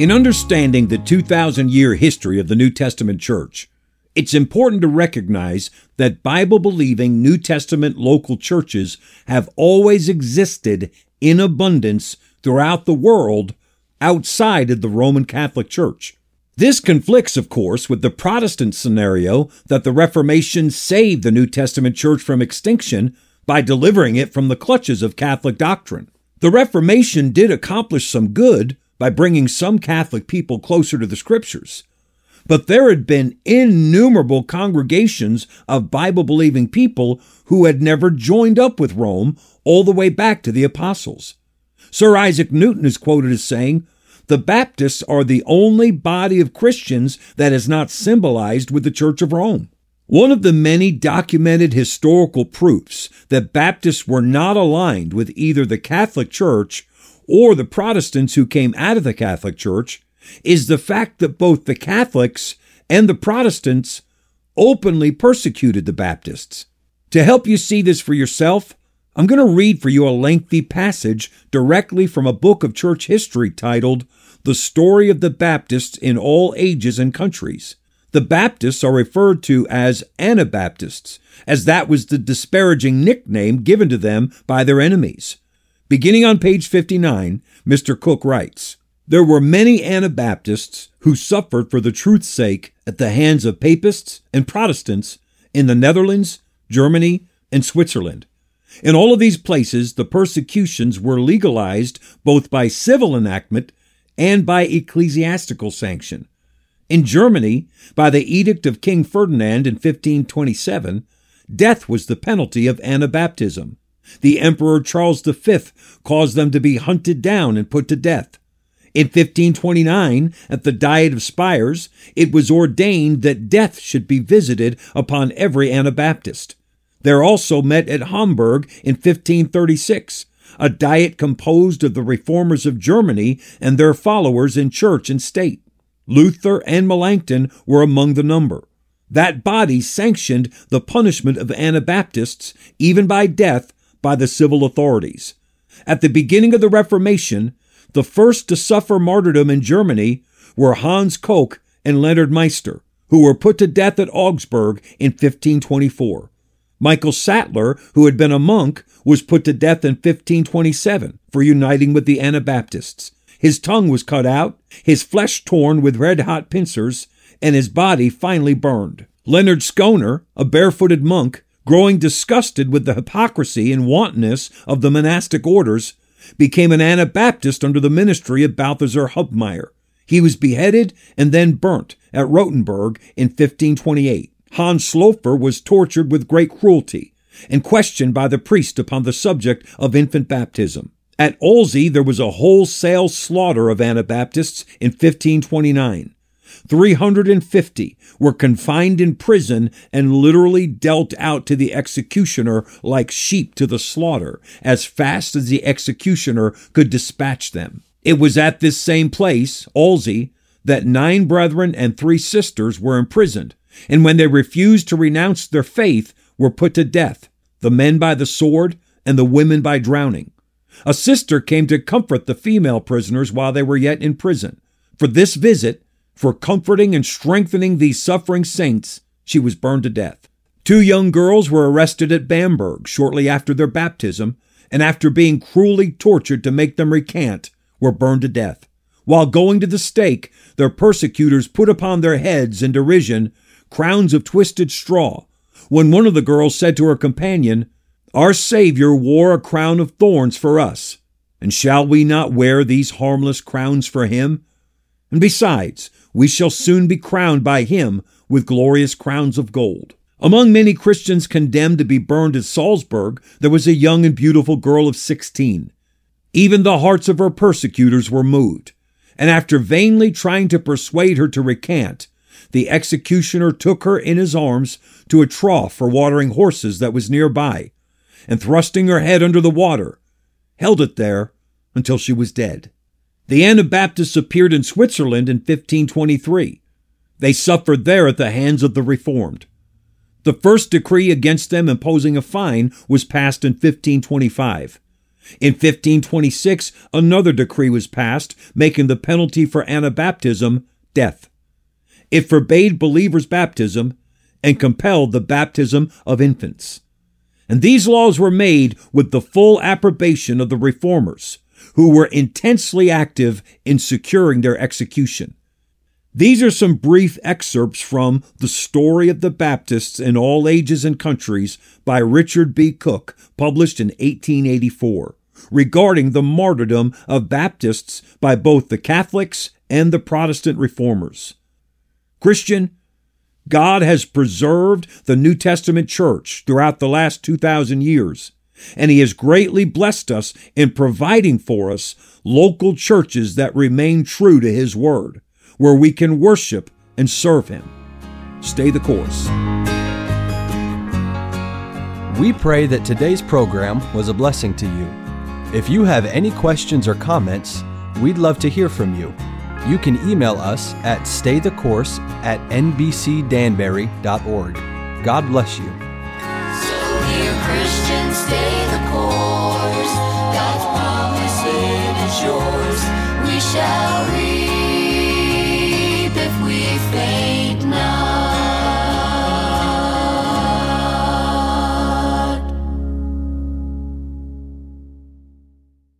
In understanding the 2,000 year history of the New Testament church, it's important to recognize that Bible believing New Testament local churches have always existed in abundance throughout the world outside of the Roman Catholic Church. This conflicts, of course, with the Protestant scenario that the Reformation saved the New Testament church from extinction by delivering it from the clutches of Catholic doctrine. The Reformation did accomplish some good by bringing some Catholic people closer to the Scriptures. But there had been innumerable congregations of Bible believing people who had never joined up with Rome all the way back to the apostles. Sir Isaac Newton is quoted as saying, The Baptists are the only body of Christians that is not symbolized with the Church of Rome. One of the many documented historical proofs that Baptists were not aligned with either the Catholic Church or the Protestants who came out of the Catholic Church is the fact that both the Catholics and the Protestants openly persecuted the Baptists. To help you see this for yourself, I'm going to read for you a lengthy passage directly from a book of church history titled The Story of the Baptists in All Ages and Countries. The Baptists are referred to as Anabaptists, as that was the disparaging nickname given to them by their enemies. Beginning on page 59, Mr. Cook writes, There were many Anabaptists who suffered for the truth's sake at the hands of papists and Protestants in the Netherlands, Germany, and Switzerland. In all of these places, the persecutions were legalized both by civil enactment and by ecclesiastical sanction. In Germany, by the edict of King Ferdinand in 1527, death was the penalty of Anabaptism. The Emperor Charles V caused them to be hunted down and put to death. In 1529, at the Diet of Spires, it was ordained that death should be visited upon every Anabaptist. There also met at Hamburg in 1536 a diet composed of the reformers of Germany and their followers in church and state. Luther and Melanchthon were among the number. That body sanctioned the punishment of Anabaptists, even by death, by the civil authorities. At the beginning of the Reformation, the first to suffer martyrdom in Germany were Hans Koch and Leonard Meister, who were put to death at Augsburg in 1524. Michael Sattler, who had been a monk, was put to death in 1527 for uniting with the Anabaptists. His tongue was cut out, his flesh torn with red hot pincers, and his body finally burned. Leonard Schoner, a barefooted monk, growing disgusted with the hypocrisy and wantonness of the monastic orders, became an Anabaptist under the ministry of Balthasar Hubmaier. He was beheaded and then burnt at Rothenburg in 1528. Hans Sloper was tortured with great cruelty and questioned by the priest upon the subject of infant baptism. At Alzey, there was a wholesale slaughter of Anabaptists in 1529. 350 were confined in prison and literally dealt out to the executioner like sheep to the slaughter, as fast as the executioner could dispatch them. It was at this same place, Alzey, that nine brethren and three sisters were imprisoned, and when they refused to renounce their faith, were put to death, the men by the sword and the women by drowning. A sister came to comfort the female prisoners while they were yet in prison. For this visit, for comforting and strengthening these suffering saints, she was burned to death. Two young girls were arrested at Bamberg shortly after their baptism, and after being cruelly tortured to make them recant, were burned to death. While going to the stake, their persecutors put upon their heads in derision crowns of twisted straw, when one of the girls said to her companion, Our Savior wore a crown of thorns for us, and shall we not wear these harmless crowns for him? And besides, we shall soon be crowned by him with glorious crowns of gold. Among many Christians condemned to be burned at Salzburg, there was a young and beautiful girl of sixteen. Even the hearts of her persecutors were moved, and after vainly trying to persuade her to recant, the executioner took her in his arms to a trough for watering horses that was nearby, and thrusting her head under the water, held it there until she was dead. The Anabaptists appeared in Switzerland in 1523. They suffered there at the hands of the Reformed. The first decree against them imposing a fine was passed in 1525. In 1526, another decree was passed making the penalty for Anabaptism death. It forbade believers' baptism and compelled the baptism of infants. And these laws were made with the full approbation of the reformers, who were intensely active in securing their execution. These are some brief excerpts from The Story of the Baptists in All Ages and Countries by Richard B. Cook, published in 1884, regarding the martyrdom of Baptists by both the Catholics and the Protestant reformers. Christian, God has preserved the New Testament church throughout the last 2,000 years, and He has greatly blessed us in providing for us local churches that remain true to His Word, where we can worship and serve Him. Stay the course. We pray that today's program was a blessing to you. If you have any questions or comments, we'd love to hear from you you can email us at staythecourse at nbcdanbury.org. God bless you. show.